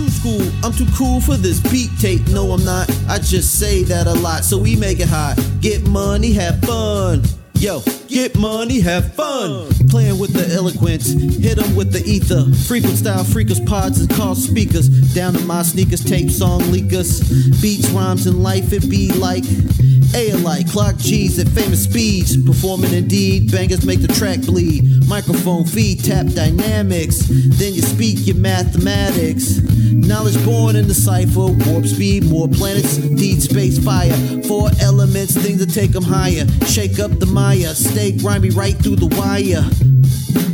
True school, I'm too cool for this beat tape. No, I'm not. I just say that a lot, so we make it hot. Get money, have fun. Yo, get money, have fun. Playing with the eloquence, hit them with the ether. Frequent style freakers, pods, and call speakers. Down to my sneakers, tape song leakers. Beats, rhymes, and life, it be like. A alike, clock G's at famous speeds. Performing indeed, bangers make the track bleed. Microphone feed, tap dynamics. Then you speak your mathematics. Knowledge born in the cipher, warp speed, more planets, deed, space, fire. Four elements, things that take them higher. Shake up the Maya, stay grimy right through the wire.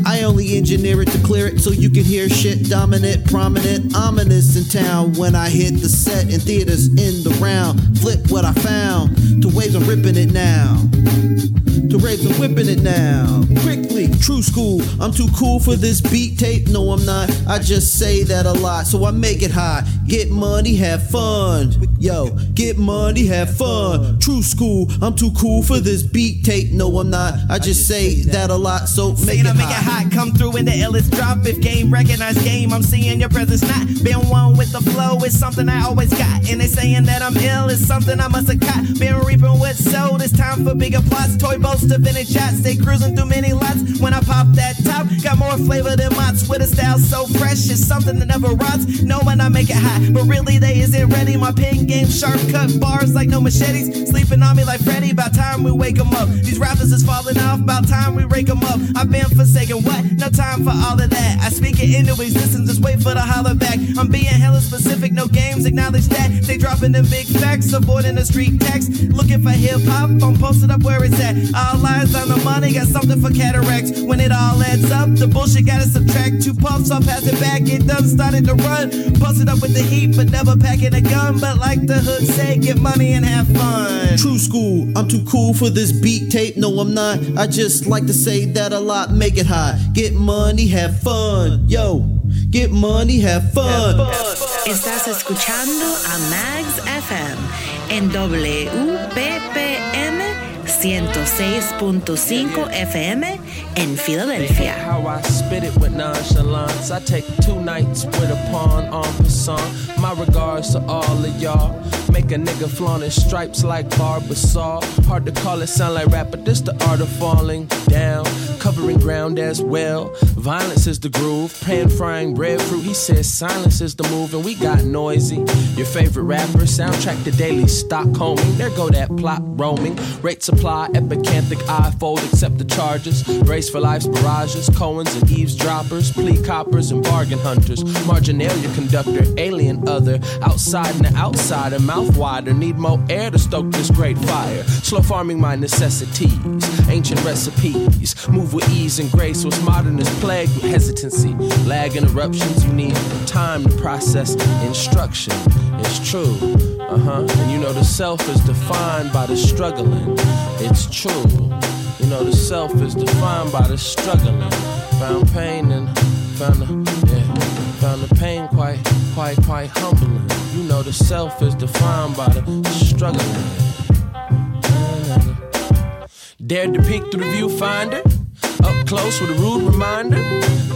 I only engineer it to clear it so you can hear shit dominant, prominent, ominous in town when I hit the set in theaters in the round. Flip what I found to waves, I'm ripping it now. Raves, I'm whipping it now. Quickly, true school, I'm too cool for this beat tape. No, I'm not. I just say that a lot, so I make it hot. Get money, have fun. Yo, get money, have fun. True school, I'm too cool for this beat tape. No, I'm not. I just say that a lot, so make it I make it hot. hot, come through in the illest drop. If game recognize game, I'm seeing your presence not. Been one with the flow, it's something I always got. And they saying that I'm ill, it's something I must have caught. Been reaping what's sold, it's time for bigger plots. Toy boats to vintage shots, stay cruising through many lots. When I pop that top, got more flavor than mott's with a style so fresh. It's something that never rots. Knowing I make it hot, but really they isn't ready. My pen game sharp cut bars like no machetes. Sleeping on me like Freddy, about time we wake 'em up. These rappers is falling off, about time we rake 'em up. I've been forsaken, what? No time for all of that. I speak it into existence, just wait for the holler back. I'm being hella specific, no games, acknowledge that. They dropping them big facts, avoiding the street tax. Looking for hip hop, I'm posted up where it's at. All lies on the money, got something for cataracts. When it all adds up, the bullshit gotta subtract. Two puffs, I'll pass it back, it done started to run. Busted up with the heat, but never packing a gun. But like the hood say, get money and have fun. True school, I'm too cool for this beat tape. No, I'm not. I just like to say that a lot, make it hot. Get money, have fun. Yo, get money, have fun. Estás escuchando a Magz FM en WPPM 106.5 FM en Filadelfia. How I spit it with nonchalance. I take two nights with a pawn passant. My regards to all of y'all. Make a nigga flaunt his stripes like. Hard to call it, sound like rap, but this the art of falling down. Covering ground as well. Violence is the groove. Pan frying breadfruit. He says silence is the move, and we got noisy. Your favorite rapper, soundtrack to daily. There go that plot roaming. Rate supply, epicanthic eye fold, accept the charges. Brace for life's barrages, Cohens and eavesdroppers, plea coppers and bargain hunters. Marginalia conductor, alien other, outside and the outsider, mouth wider. Need more air to stoke this great fire. Slow farming my necessities, ancient recipes. Move with ease and grace. What's modern is plagued with hesitancy. Lag interruptions, you need time to process instruction. It's true. Uh huh. And you know the self is defined by the struggling. It's true. You know the self is defined by the struggling. Found pain and found the yeah, found the pain quite quite quite humbling. You know the self is defined by the struggling. Dared to peek through the viewfinder. Up close with a rude reminder.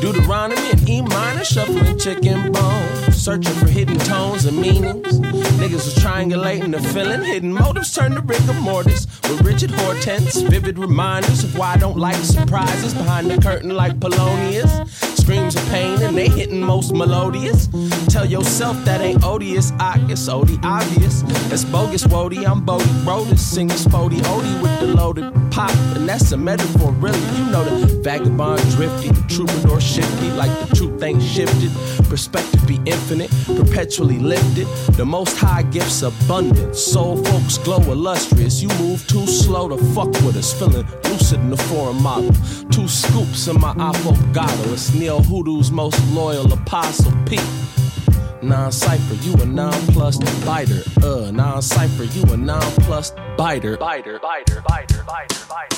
Deuteronomy and E minor, shuffling chicken bones. Searching for hidden tones and meanings. Niggas was triangulating the feeling. Hidden motives turn to rigor mortis. With rigid hortense, vivid reminders of why I don't like surprises behind the curtain like Polonius. Screams of pain and they hitting most melodious. Tell yourself that ain't odious, I guess Odie obvious. That's bogus Wody, I'm Bodie Broadus, singing Spody Odie with the loaded pop. And that's a metaphor, really. You know the vagabond drifty, troubadour shifty, like the truth ain't shifted. Perspective be infinite, perpetually lifted. The most high gifts abundant. Soul folks glow illustrious. You move too slow to fuck with us, feeling lucid in the foreign model. Two scoops in my affogato. It's Neil Hoodoo's most loyal apostle, Pete. Non-cipher, you a non-plus biter. Uh, non-cipher, you a non-plus biter. Biter, biter, biter, biter, biter, biter,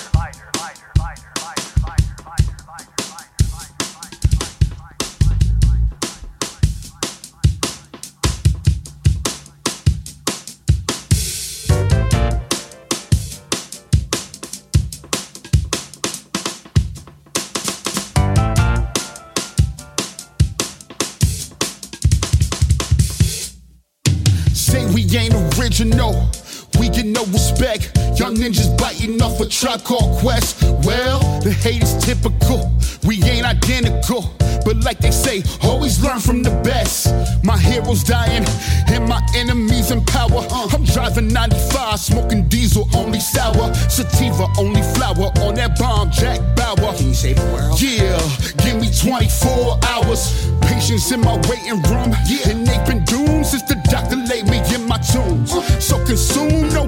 no respect. Young ninjas biting off a truck called Quest. Well, the hate is typical. We ain't identical. But like they say, always learn from the best. My heroes dying and my enemies in power. I'm driving 95, smoking diesel, only sour. Sativa, only flower on that bomb, Jack Bauer. Can you save the world? Yeah, give me 24 hours. Patience in my waiting room. Yeah, and they've been doomed since the doctor laid me in my tombs. Uh. So consumed, knowing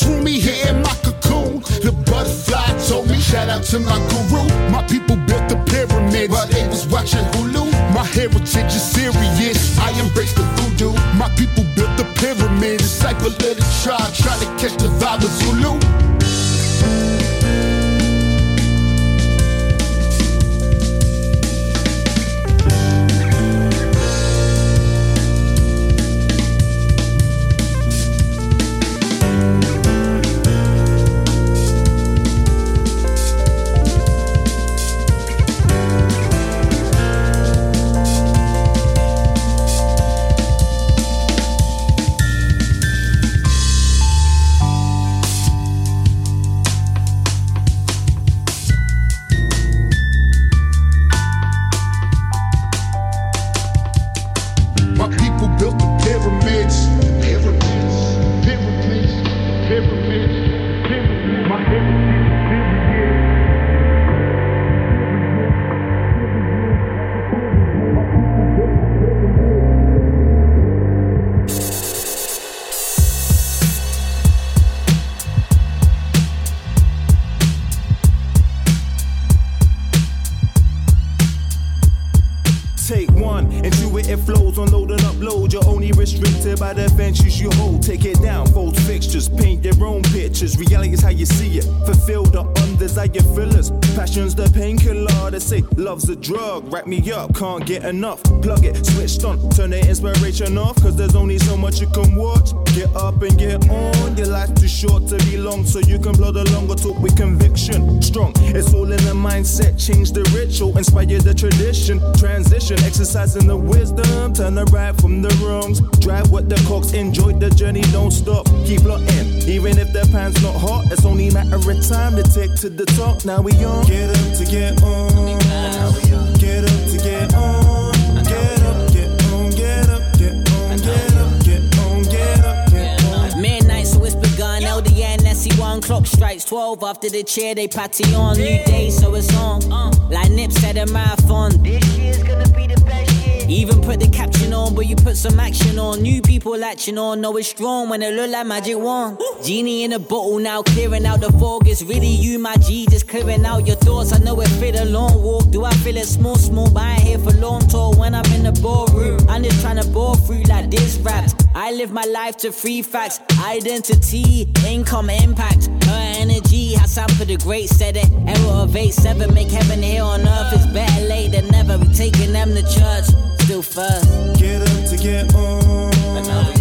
it's roomy here in my cocoon. The butterfly told me, shout out to my guru. My people built the pyramids while they was watching Hulu. My heritage is serious, I embrace the voodoo. My people built the pyramids, disciple of the tribe, trying to catch the vibe of Zulu. Up, can't get enough. Plug it, switched on, turn the inspiration off. Cause there's only so much you can watch. Get up and get on. Your life's too short to be long, so you can plod along longer talk with conviction. Strong, it's all in the mindset. Change the ritual, inspire the tradition. Transition, exercising the wisdom. Turn the right from the wrongs. Drive with the cocks, enjoy the journey, don't stop. Keep plotting, even if the pan's not hot. It's only a matter of time to take to the top. Now we on. Get up to get on. Get up SC1 clock strikes 12 after the chair they patty on. New day, so it's on. Like Nip said a marathon. This year's gonna Even put the caption on, but you put some action on. New people latching on, know it's strong when it look like magic wand. Genie in a bottle now, clearing out the fog. It's really you, my G, just clearing out your thoughts. I know it fit a long walk. Do I feel it small, small? But I ain't here for long talk when I'm in the ballroom. I'm just trying to bore through like this raps. I live my life to free facts, identity, income, impact. Her energy, Hassan for the great said it. Error of 8 7, make heaven here on earth. It's better late than never. We taking them to church, still first. Get up to get on.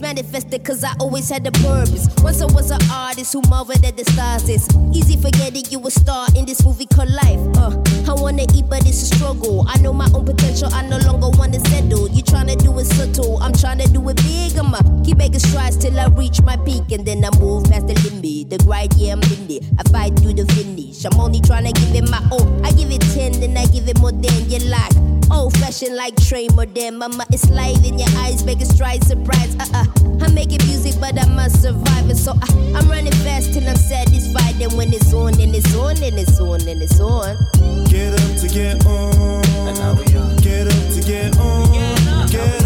Manifested cause I always had a purpose. Once I was an artist who marveled at the stars. It's easy forgetting you a star in this movie called life. Uh, I wanna eat, but it's a struggle. I know my own potential, I no longer wanna settle. You tryna do it subtle, I'm tryna do it big. I'ma keep making strides till I reach my peak, and then I move past the limit. The grind, yeah, I'm in it. I fight through the finish. I'm only tryna give it my all. I give it 10, then I give it more than you like. Old fashioned like Trey more than mama. It's light in your eyes, making strides, surprise. Uh uh. I'm making music, but I'm a survivor. So uh, I'm running fast till I'm satisfied. And when it's on, then it's on, and it's on, and it's on. Get up to get on. How we are Get up to get on. Get up, get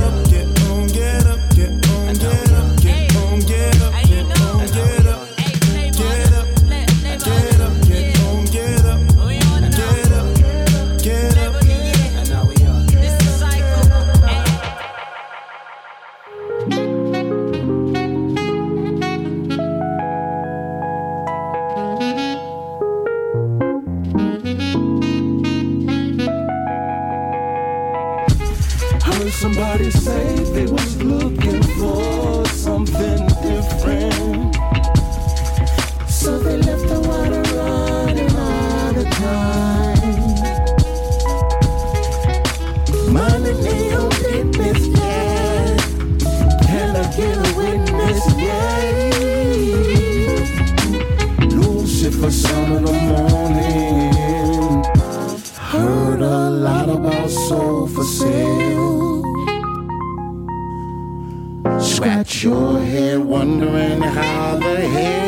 sure here wondering how the hell.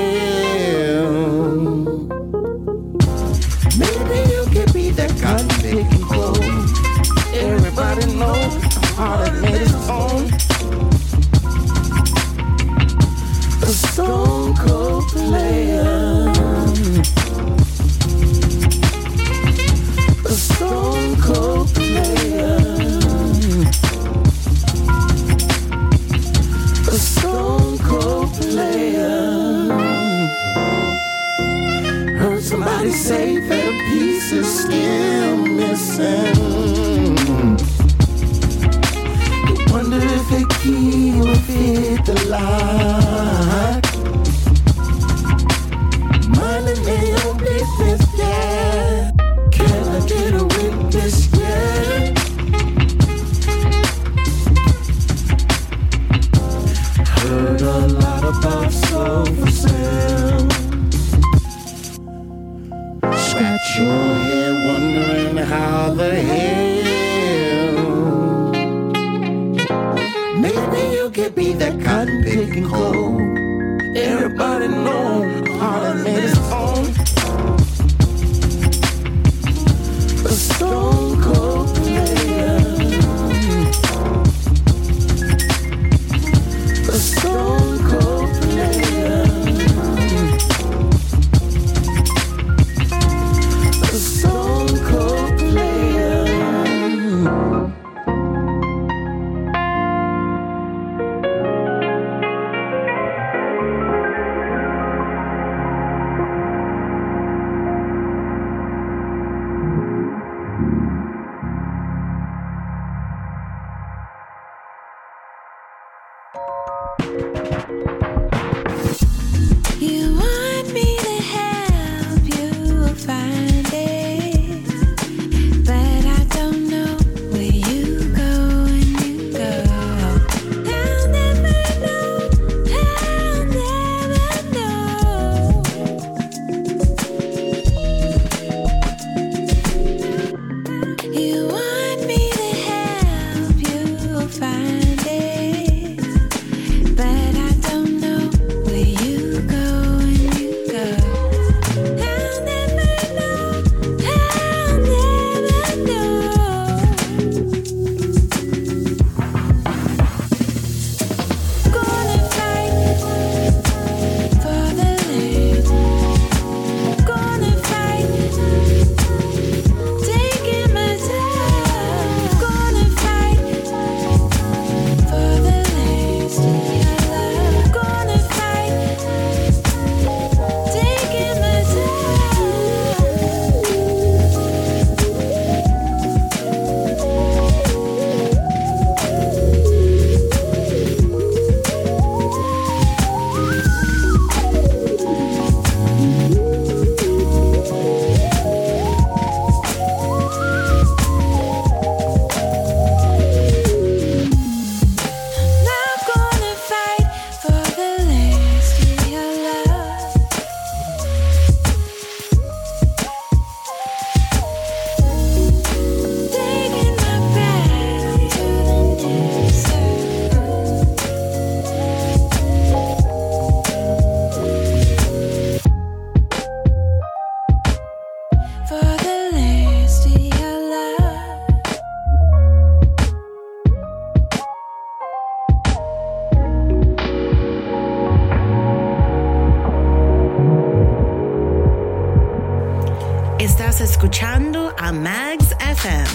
escuchando a Mags FM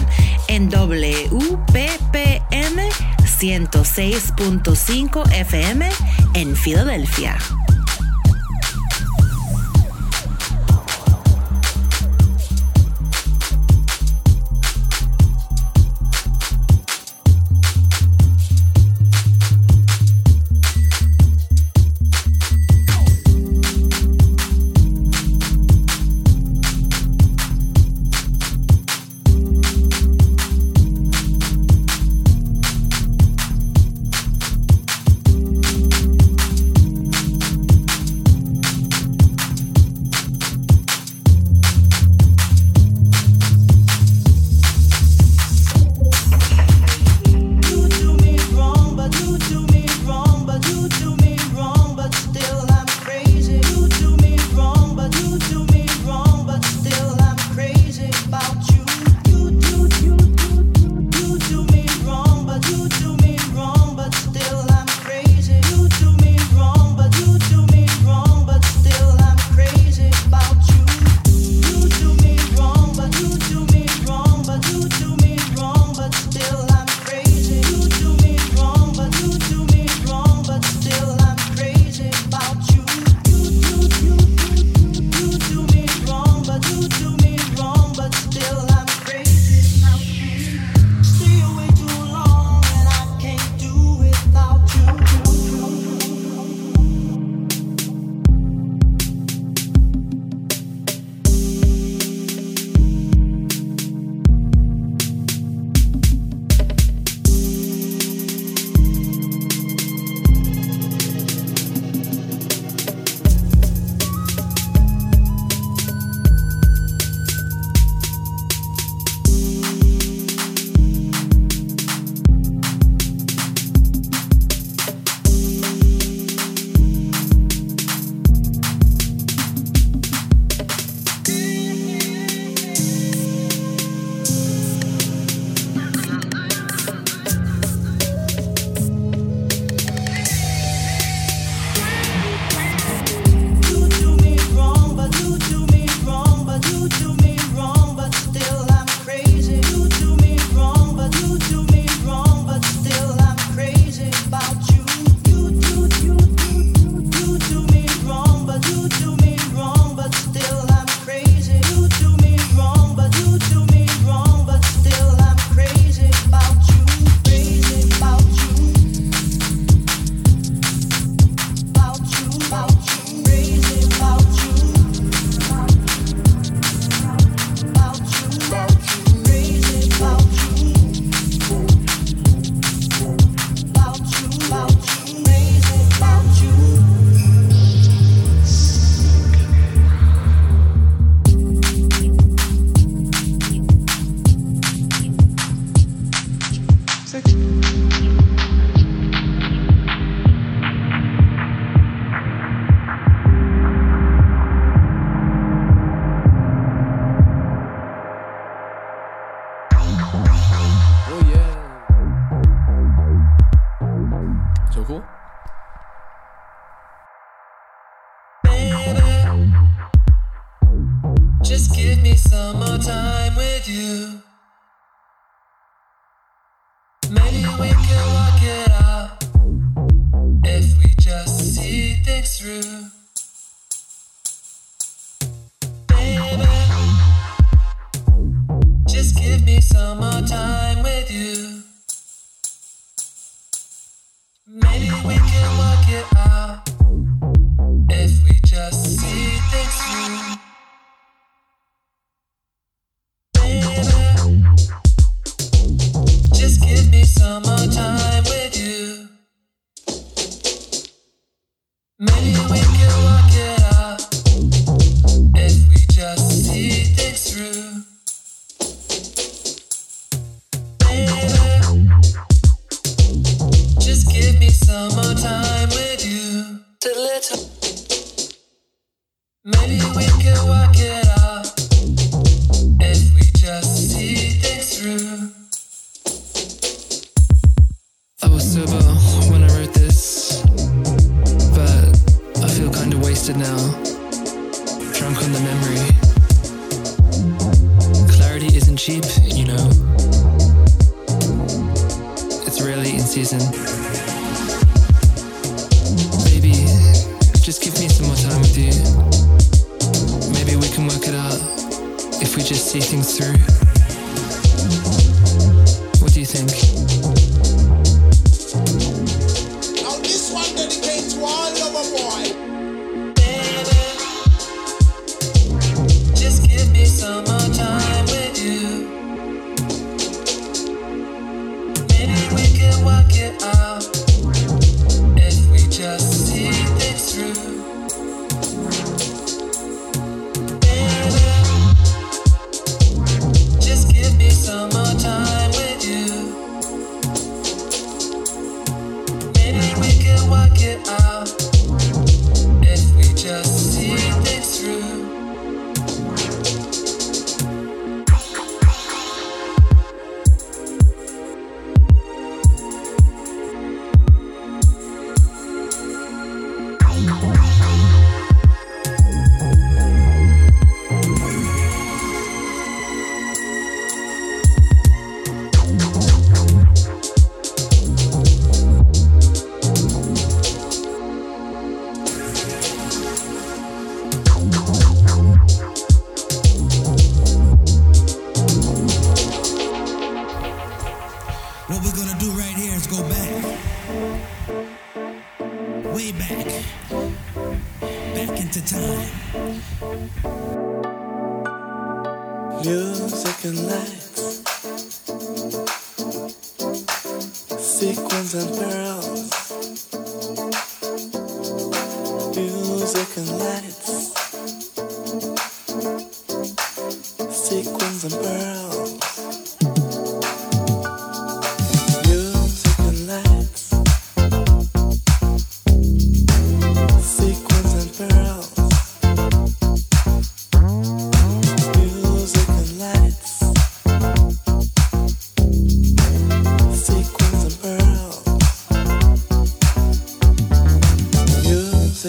en WPPM 106.5 FM en Filadelfia. Just give me some more time with you.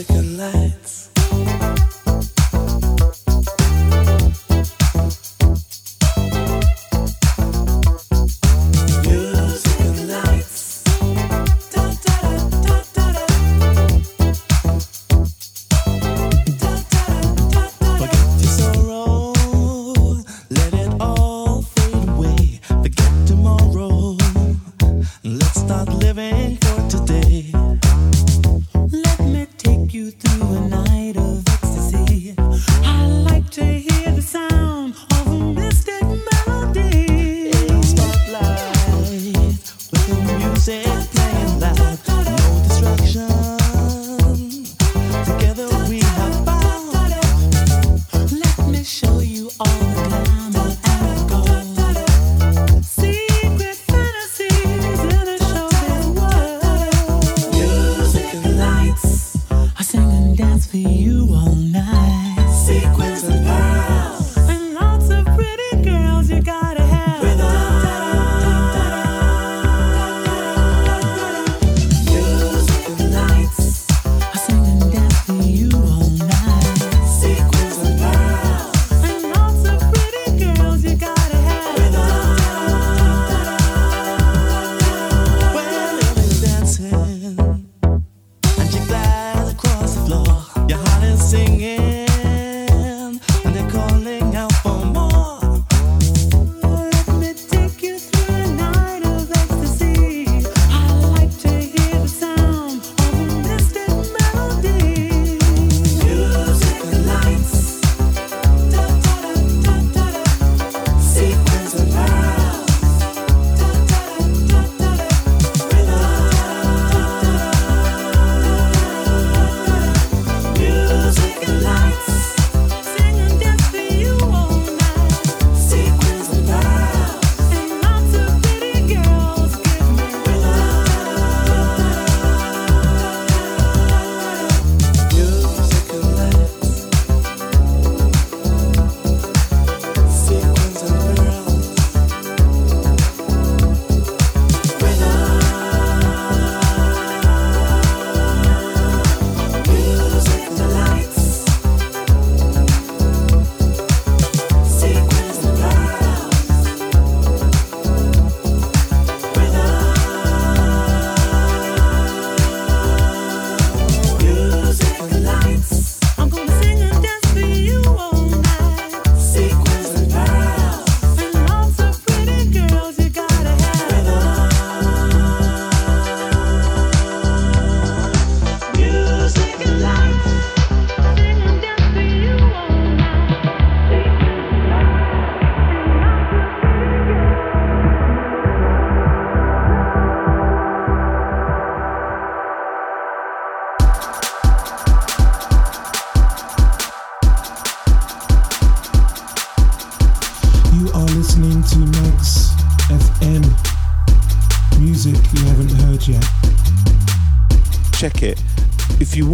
sick and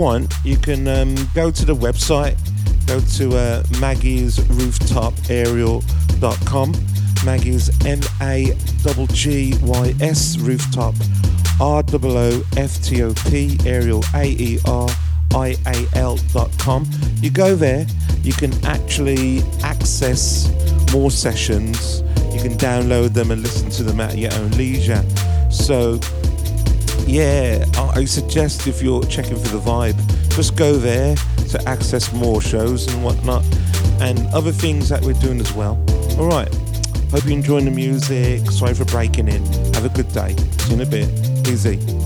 want, you can um, go to the website, go to uh, Maggy's Rooftop Aerial.com. Maggy's M A G G Y S Rooftop R O O F T O P Aerial A E R I A L dot com. You go there, you can actually access more sessions. You can download them and listen to them at your own leisure. So yeah, I suggest if you're checking for the vibe, just go there to access more shows and whatnot, and other things that we're doing as well. All right, hope you're enjoying the music. Sorry for breaking in. Have a good day. See you in a bit. Easy.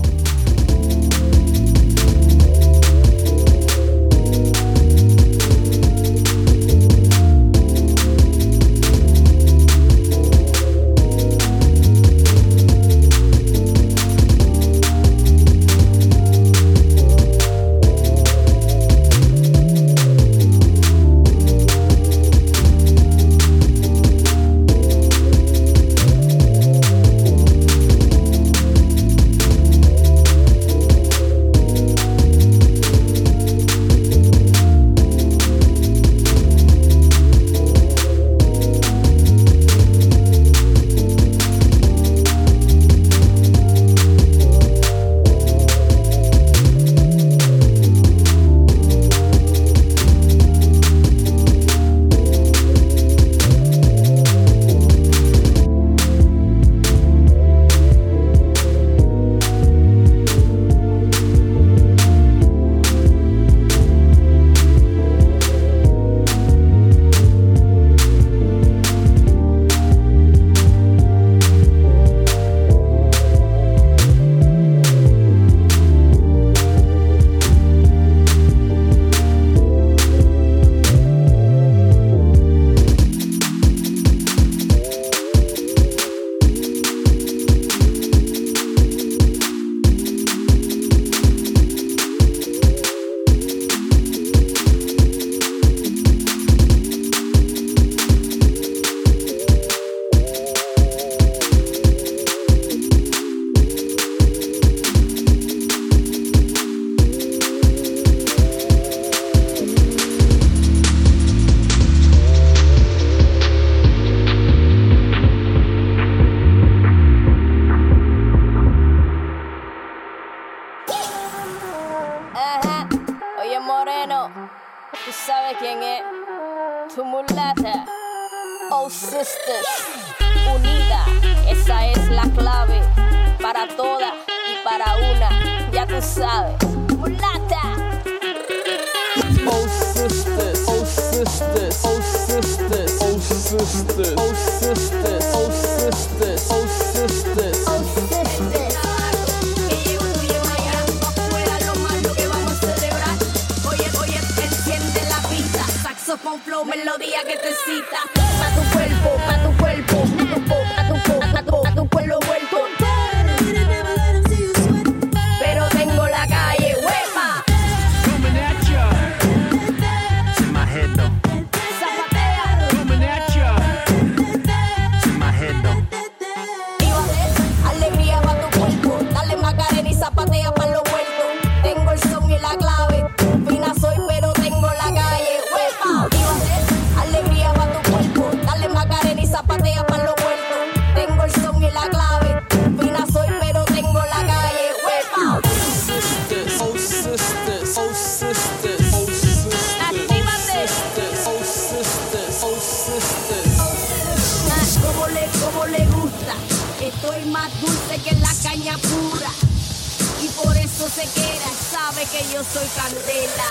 yo soy candela.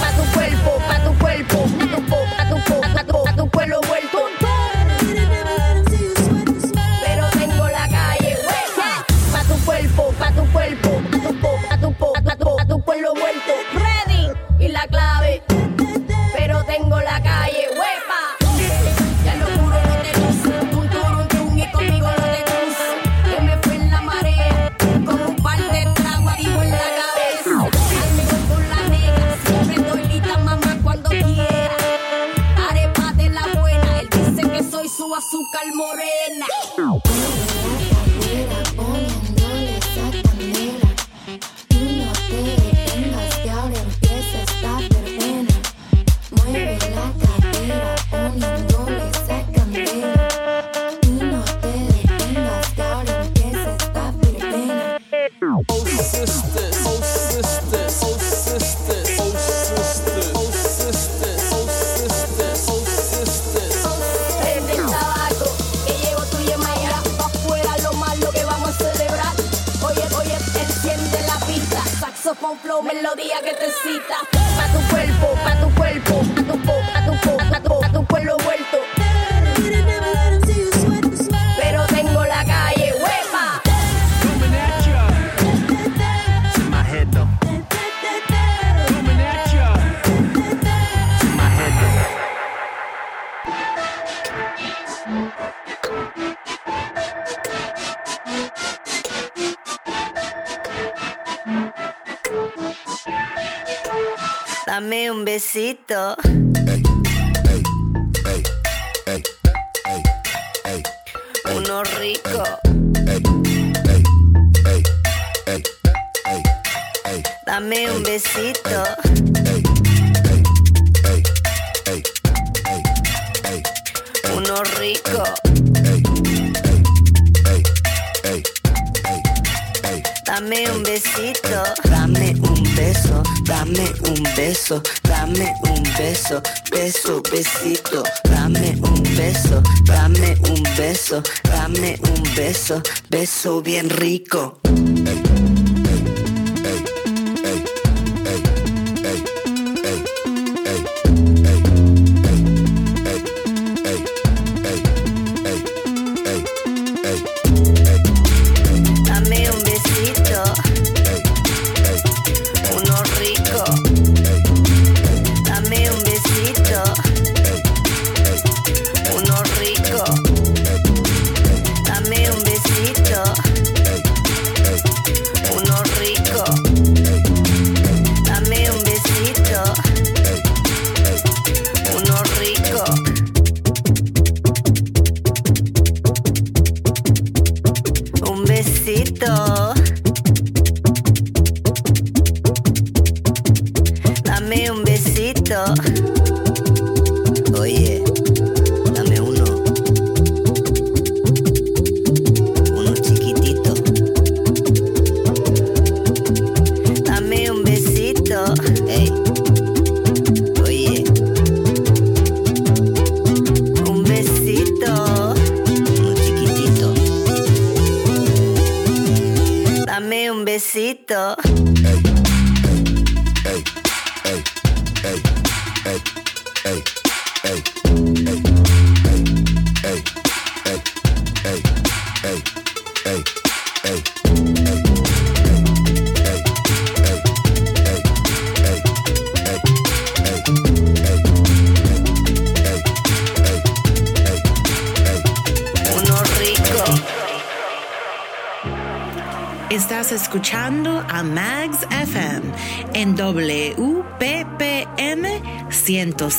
Pa' tu cuerpo, pa' tu cuerpo besito. Uno rico. Dame un besito. Uno rico. Dame un besito. Dame un beso, dame un beso, dame un beso, beso, besito, dame un beso, dame un beso, dame un beso, beso bien rico.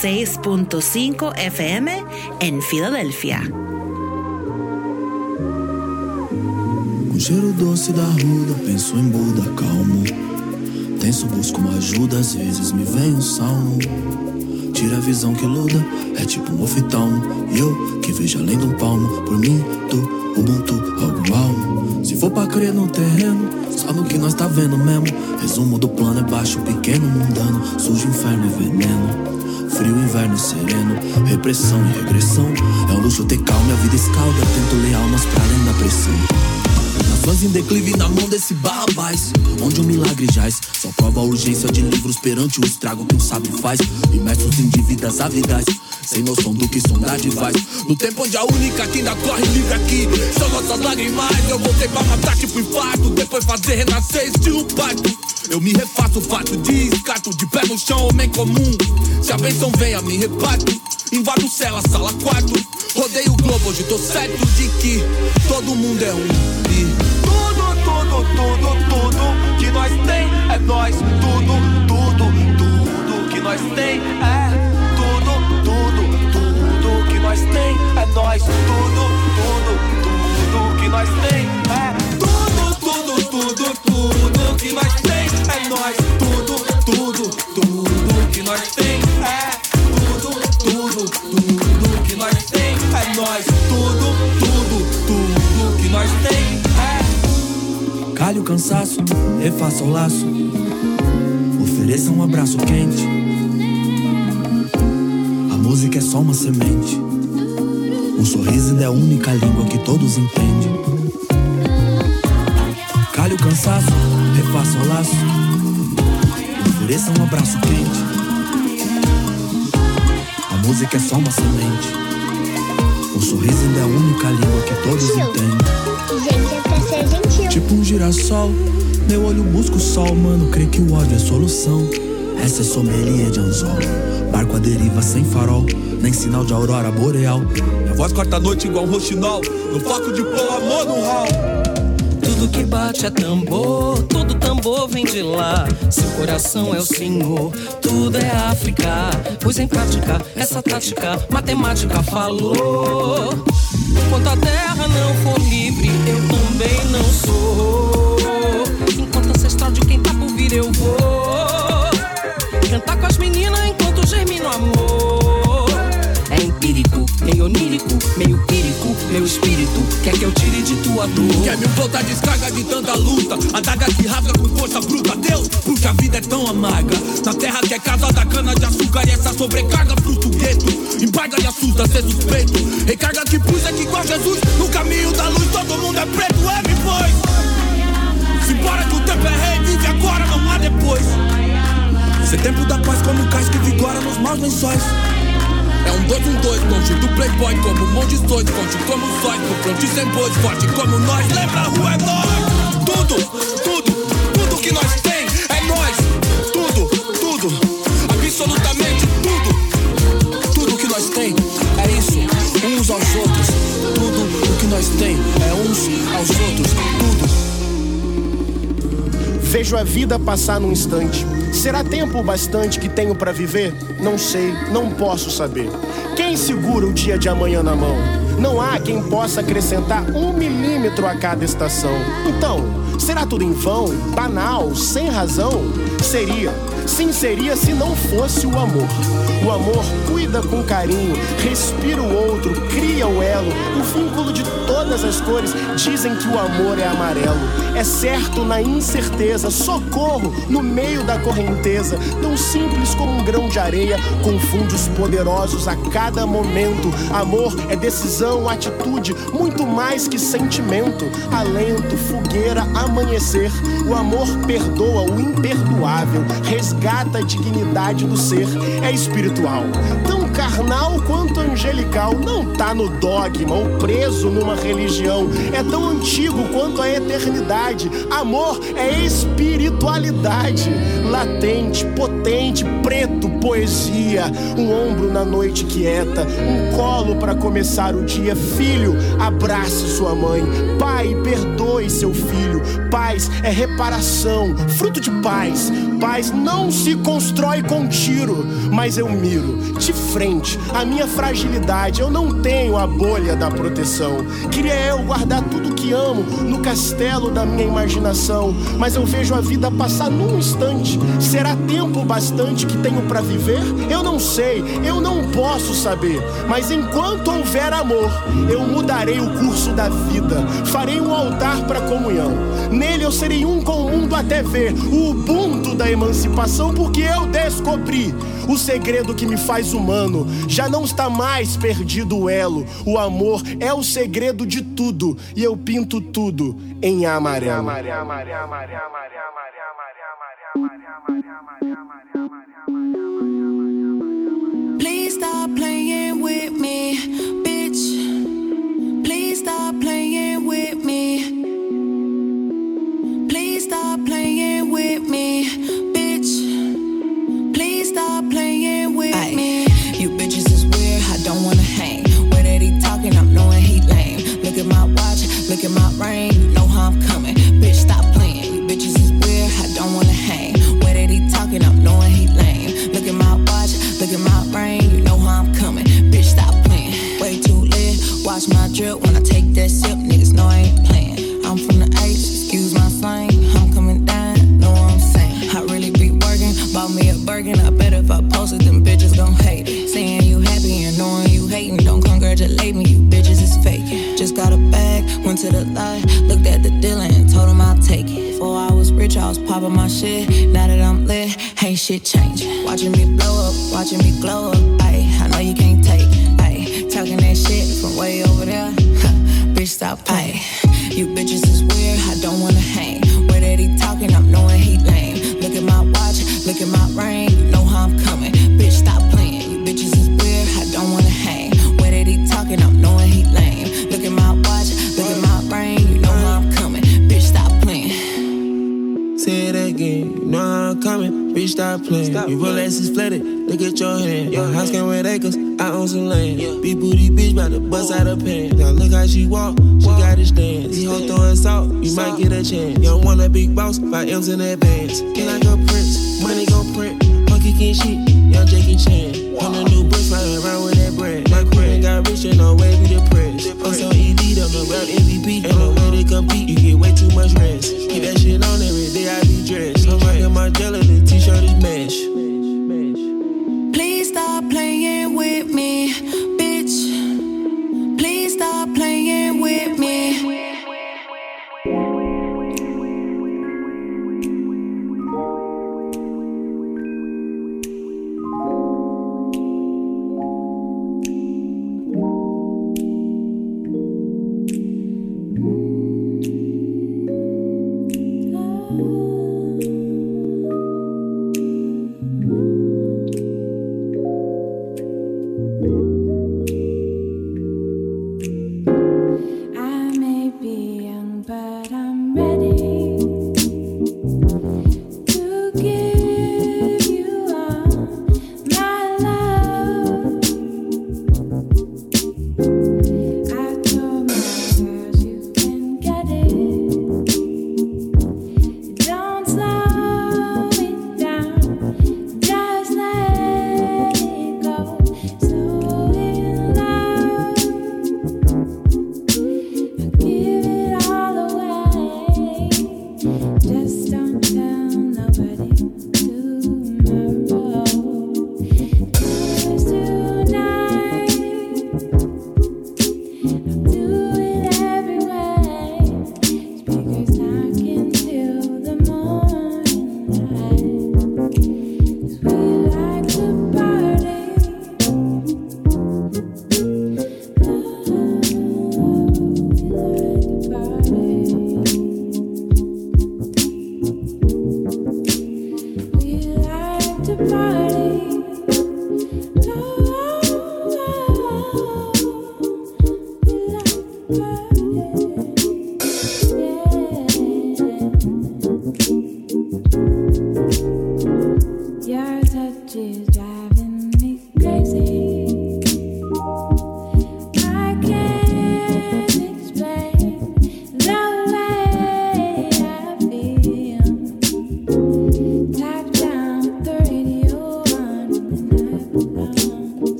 106.5 FM en Filadélfia. Com cheiro doce da ruda, penso em Buda, calmo. Tenso, busco uma ajuda, às vezes me vem um salmo. Tira a visão que luda, é tipo um oftalmo. E eu que vejo além de um palmo, por mim, tu, Ubuntu, algo almo. Se for pra crer no terreno, só no que nós tá vendo mesmo. Resumo do plano é baixo, pequeno, mundano. Sujo, inferno e veneno. Frio, inverno sereno. Repressão e regressão. É um luxo ter calma, a vida escalda. Tento ler almas pra além da pressão. Nações em declive na mão desse barrabás Onde o milagre jaz Só prova a urgência de livros perante o estrago que um sábio faz Imersos em dívidas avidais Sem noção do que sondade faz No tempo onde a única que ainda corre livre aqui São nossas lágrimas Eu voltei pra matar tipo infarto Depois fazer renascer estilo pacto Eu me refaço fato de escato De pé no chão, homem comum Se a bênção vem a me reparto Invado cela, sala 4 Rodeio o globo, hoje tô certo de que Todo mundo é um e Tudo, tudo, tudo, tudo que nós tem é nós. Tudo, tudo, tudo que nós tem é tudo, tudo, tudo que nós tem é nós. Tudo, tudo, tudo que nós tem é tudo, tudo, tudo, tudo que nós o cansaço, refaça o laço. Ofereça um abraço quente. A música é só uma semente. Um sorriso é a única língua que todos entendem. Calhe o cansaço, refaça o laço. Ofereça um abraço quente. A música é só uma semente. Um sorriso é a única língua que todos entendem. Tipo um girassol, meu olho busca o sol, mano. Creio que o ódio é solução. Essa é sommelier de anzol. Barco à deriva sem farol, nem sinal de aurora boreal. Minha voz corta a noite igual um roxinol. No foco de pôr amor no hall. Tudo que bate é tambor, todo tambor vem de lá. Seu coração é o Senhor, tudo é África. Pois em prática, essa tática, matemática falou. Enquanto a terra não for livre, eu também não sou. Enquanto ancestral de quem tá por vir, eu vou. Cantar com as meninas enquanto germina o amor. É empírico, meio onírico, meio meu espírito quer que eu tire de tua dor. Quer me voltar descarga de tanta luta? Adaga que rasga com força bruta. Deus, porque a vida é tão amarga. Na terra que é casa da cana de açúcar E essa sobrecarga frustra o gueto. Embarga e assusta ser suspeito. Recarga que puxa que igual Jesus. No caminho da luz todo mundo é preto É, me pois. Se que o tempo é rei Vive agora, não há depois. Ser tempo da paz como cais que vigora nos maus lençóis é um dois, um dois, longe do playboy Como um monte sonhos, forte como sóis No front sem bois, forte como nós. Lembra a rua é nós. Tudo, tudo, tudo que nós tem É nós, tudo, tudo Absolutamente tudo. Tudo que nós tem é isso Uns aos outros. Tudo o que nós tem é uns aos outros Vejo a vida passar num instante. Será tempo bastante que tenho pra viver? Não sei, não posso saber. Quem segura o dia de amanhã na mão? Não há quem possa acrescentar um milímetro a cada estação. Então, será tudo em vão, banal, sem razão? Seria. Sim, seria se não fosse o amor. O amor cuida com carinho, respira o outro, cria o elo, o vínculo de todas as cores. Dizem que o amor é amarelo. É certo na incerteza, socorro no meio da correnteza. Tão simples como um grão de areia, confunde os poderosos a cada momento. Amor é decisão, atitude, muito mais que sentimento. Alento, fogueira, amanhecer. O amor perdoa o imperdoável, a dignidade do ser. É espiritual, tão carnal quanto angelical. Não tá no dogma ou preso numa religião. É tão antigo quanto a eternidade. Amor é espiritualidade. Latente, potente, preto, poesia. Um ombro na noite quieta. Um colo para começar o dia. Filho, abrace sua mãe. Pai, perdoe seu filho. Paz é reparação, fruto de paz. Paz não se constrói com tiro, mas eu miro de frente a minha fragilidade. Eu não tenho a bolha da proteção. Queria eu guardar tudo que amo no castelo da minha imaginação, mas eu vejo a vida passar num instante. Será tempo bastante que tenho para viver? Eu não sei, eu não posso saber, mas enquanto houver amor, eu mudarei o curso da vida. Farei um altar para comunhão. Nele eu serei um com o mundo até ver o ubuntu da emancipação, porque eu descobri o segredo que me faz humano. Já não está mais perdido o elo. O amor é o segredo de tudo, e eu pinto tudo em amarelo. Please stop playing with me, bitch. Please stop playing with me. Please stop playing with me, stop playing with me. You bitches is weird, I don't wanna hang. Where that he talking, I'm knowing he lame. Look at my watch, look at my ring, you know how I'm coming. Bitch, stop playing. You bitches is weird, I don't wanna hang. Where that he talking, I'm knowing he lame. Look at my watch, look at my ring, you know how I'm coming. Bitch, stop playing. Way too lit, watch my drip when I My shit. Now that I'm lit, ain't shit changing. Watching me blow up, watching me glow up. Flooded, look at your hand. Your house can with acres, I own some land. Big booty bitch, bout to bust out her pants. Now look how she walk, she got a stance. These hoes throwing salt, you might get a chance. You don't want a big boss, five M's in advance. Can I go prince? Money gon' print. Monkey king shit, young Jackie Chan. On a new bus, riding around with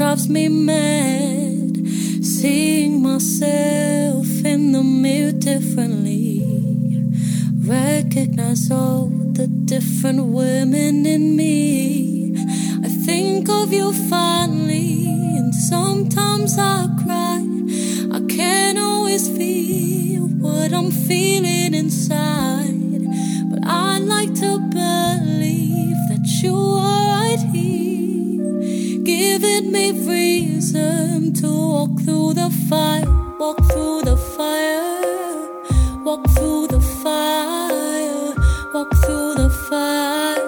drives me mad. Seeing myself in the mirror differently. Recognize all the different women in me. I think of you finally, and sometimes I cry. I can't always feel what I'm feeling inside, but I'd like to believe that you are right here giving me reason to walk through the fire, walk through the fire, walk through the fire, walk through the fire.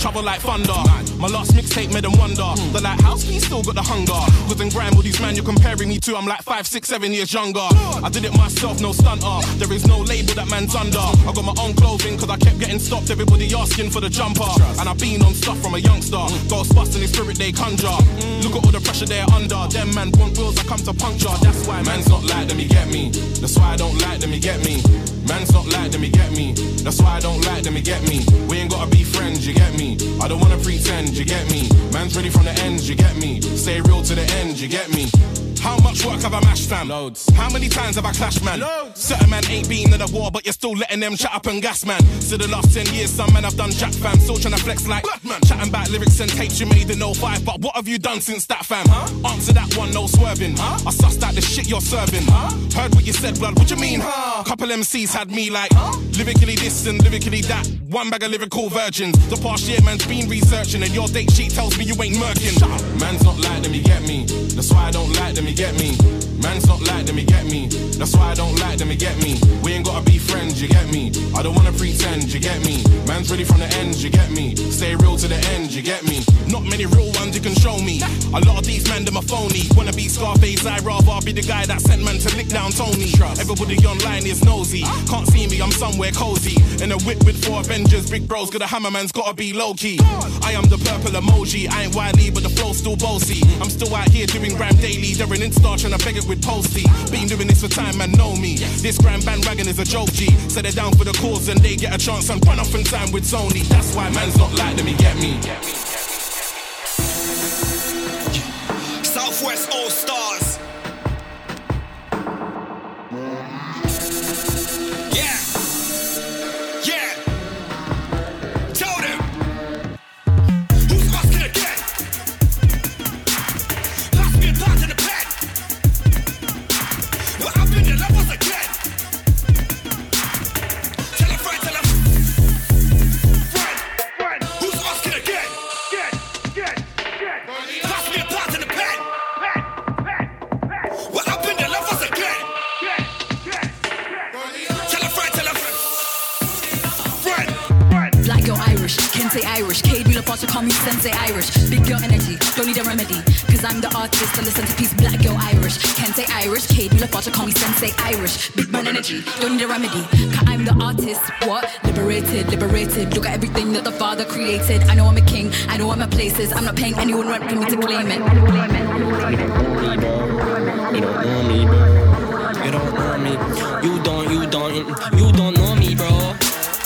Travel like thunder. My last mixtape made them wonder. The lighthouse key still got the hunger. Cause in grime, all these man you're comparing me to, I'm like five, six, seven years younger. I did it myself, no stunter. There is no label that man's under. I got my own clothing cause I kept getting stopped. Everybody asking for the jumper. And I've been on stuff from a youngster. Ghostbusting his spirit they conjure. Look at all the pressure they're under. Them man want wheels, I come to puncture. That's why man's not like them, you get me. That's why I don't like them, you get me. Man's not like them, you get me. That's why I don't like them, you get me. We ain't gotta be friends, you get me. I don't wanna pretend, you get me. Man's ready from the end, you get me. Stay real to the end, you get me. How much work have I mashed, fam? Loads. How many times have I clashed, man? Loads. Certain man ain't been in the war, but you're still letting them chat up and gas, man. So the last 10 years, some men have done jack, fam. Still trying to flex like man. Chatting about lyrics and tapes you made in 05, but what have you done since that, fam? Huh? Answer that one, no swerving. Huh? I sussed out the shit you're serving. Huh? Heard what you said, blood, what you mean, huh? Couple MCs had me like, huh? lyrically this and lyrically that. One bag of lyrical virgins. The past year, man's been researching, and your date sheet tells me you ain't murking. Man's not like them, you get me. That's why I don't like them, you get me. Man's not like them, you get me. That's why I don't like them, you get me. We ain't gotta be friends, you get me. I don't wanna pretend, you get me. Man's ready from the end, you get me. Stay real to the end, you get me. Not many real ones you can show me. A lot of these men, them are phony. Wanna be Scarface, I'd rather be the guy that sent man to lick down Tony. Everybody online is nosy. Can't see me, I'm somewhere cozy. In a whip with four Avengers, big bros, got a hammer man's gotta be low key. I am the purple emoji. I ain't widely, but the flow still bossy. I'm still out here doing gram daily. They're an Insta trying to beg it with Posty. Been doing this for time, man, know me. This grand bandwagon is a joke, G. So they're down for the cause and they get a chance and run off in time with Sony. That's why man's not like them, you get me. Southwest All Stars. A remedy. Cause I'm the artist, what? Liberated, liberated. Look at everything that the father created. I know I'm a king, I know I'm a places. I'm not paying anyone rent for me to claim it. You don't know me, bro. You don't know me. You don't, you don't, you don't know me, bro.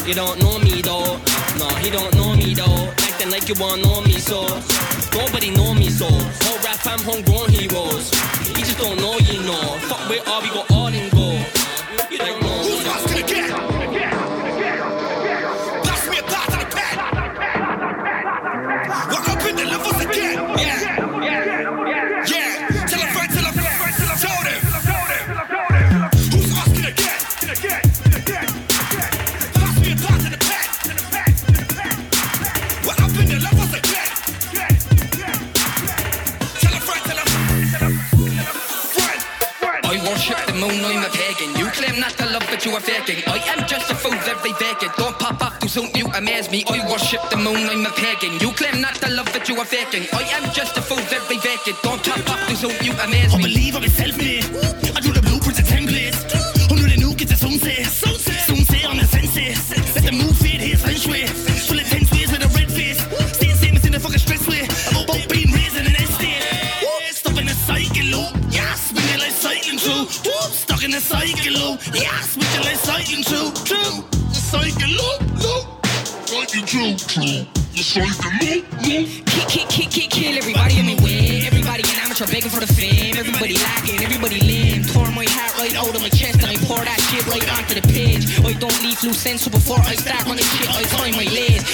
You don't know me though. No, he don't know me though. Acting like you wanna know me, so nobody know me, so whole rap fam homegrown heroes. You just don't know, you know. Fuck with all we got faking. I am just a fool, very vacant. Don't pop off too soon, you amaze me. I worship the moon, I'm a pagan. You claim not to love, but you are faking. I am just a fool, very vacant. Don't pop off too soon, you amaze me. I believe I'm self-made. I Stuck cycle loop. When you like cycling through. True. The cycle loop, loop. Cycling through, true. The cycle loop, loop. Kick, kick, kick, kick, kill everybody in my way. Everybody an amateur begging for the fame. Everybody lagging, everybody lame. Tore my hat right out of my chest and I pour that shit right onto the page. I don't leave loose ends so before I start running shit, I find my lays.